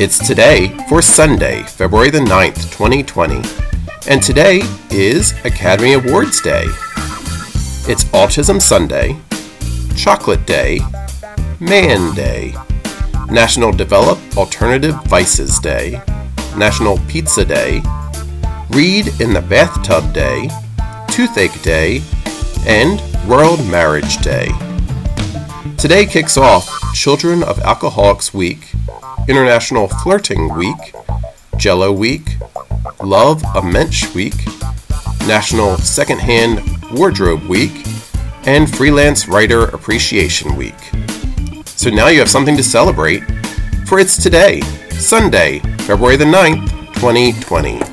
It's today for Sunday, February the 9th, 2020, and today is Academy Awards Day. It's Autism Sunday, Chocolate Day, Man Day, National Develop Alternative Vices Day, National Pizza Day, Read in the Bathtub Day, Toothache Day, and World Marriage Day. Today kicks off Children of Alcoholics Week, International Flirting Week, Jello Week, Love a Mensch Week, National Secondhand Wardrobe Week, and Freelance Writer Appreciation Week. So now you have something to celebrate, for it's today, Sunday, February the 9th, 2020.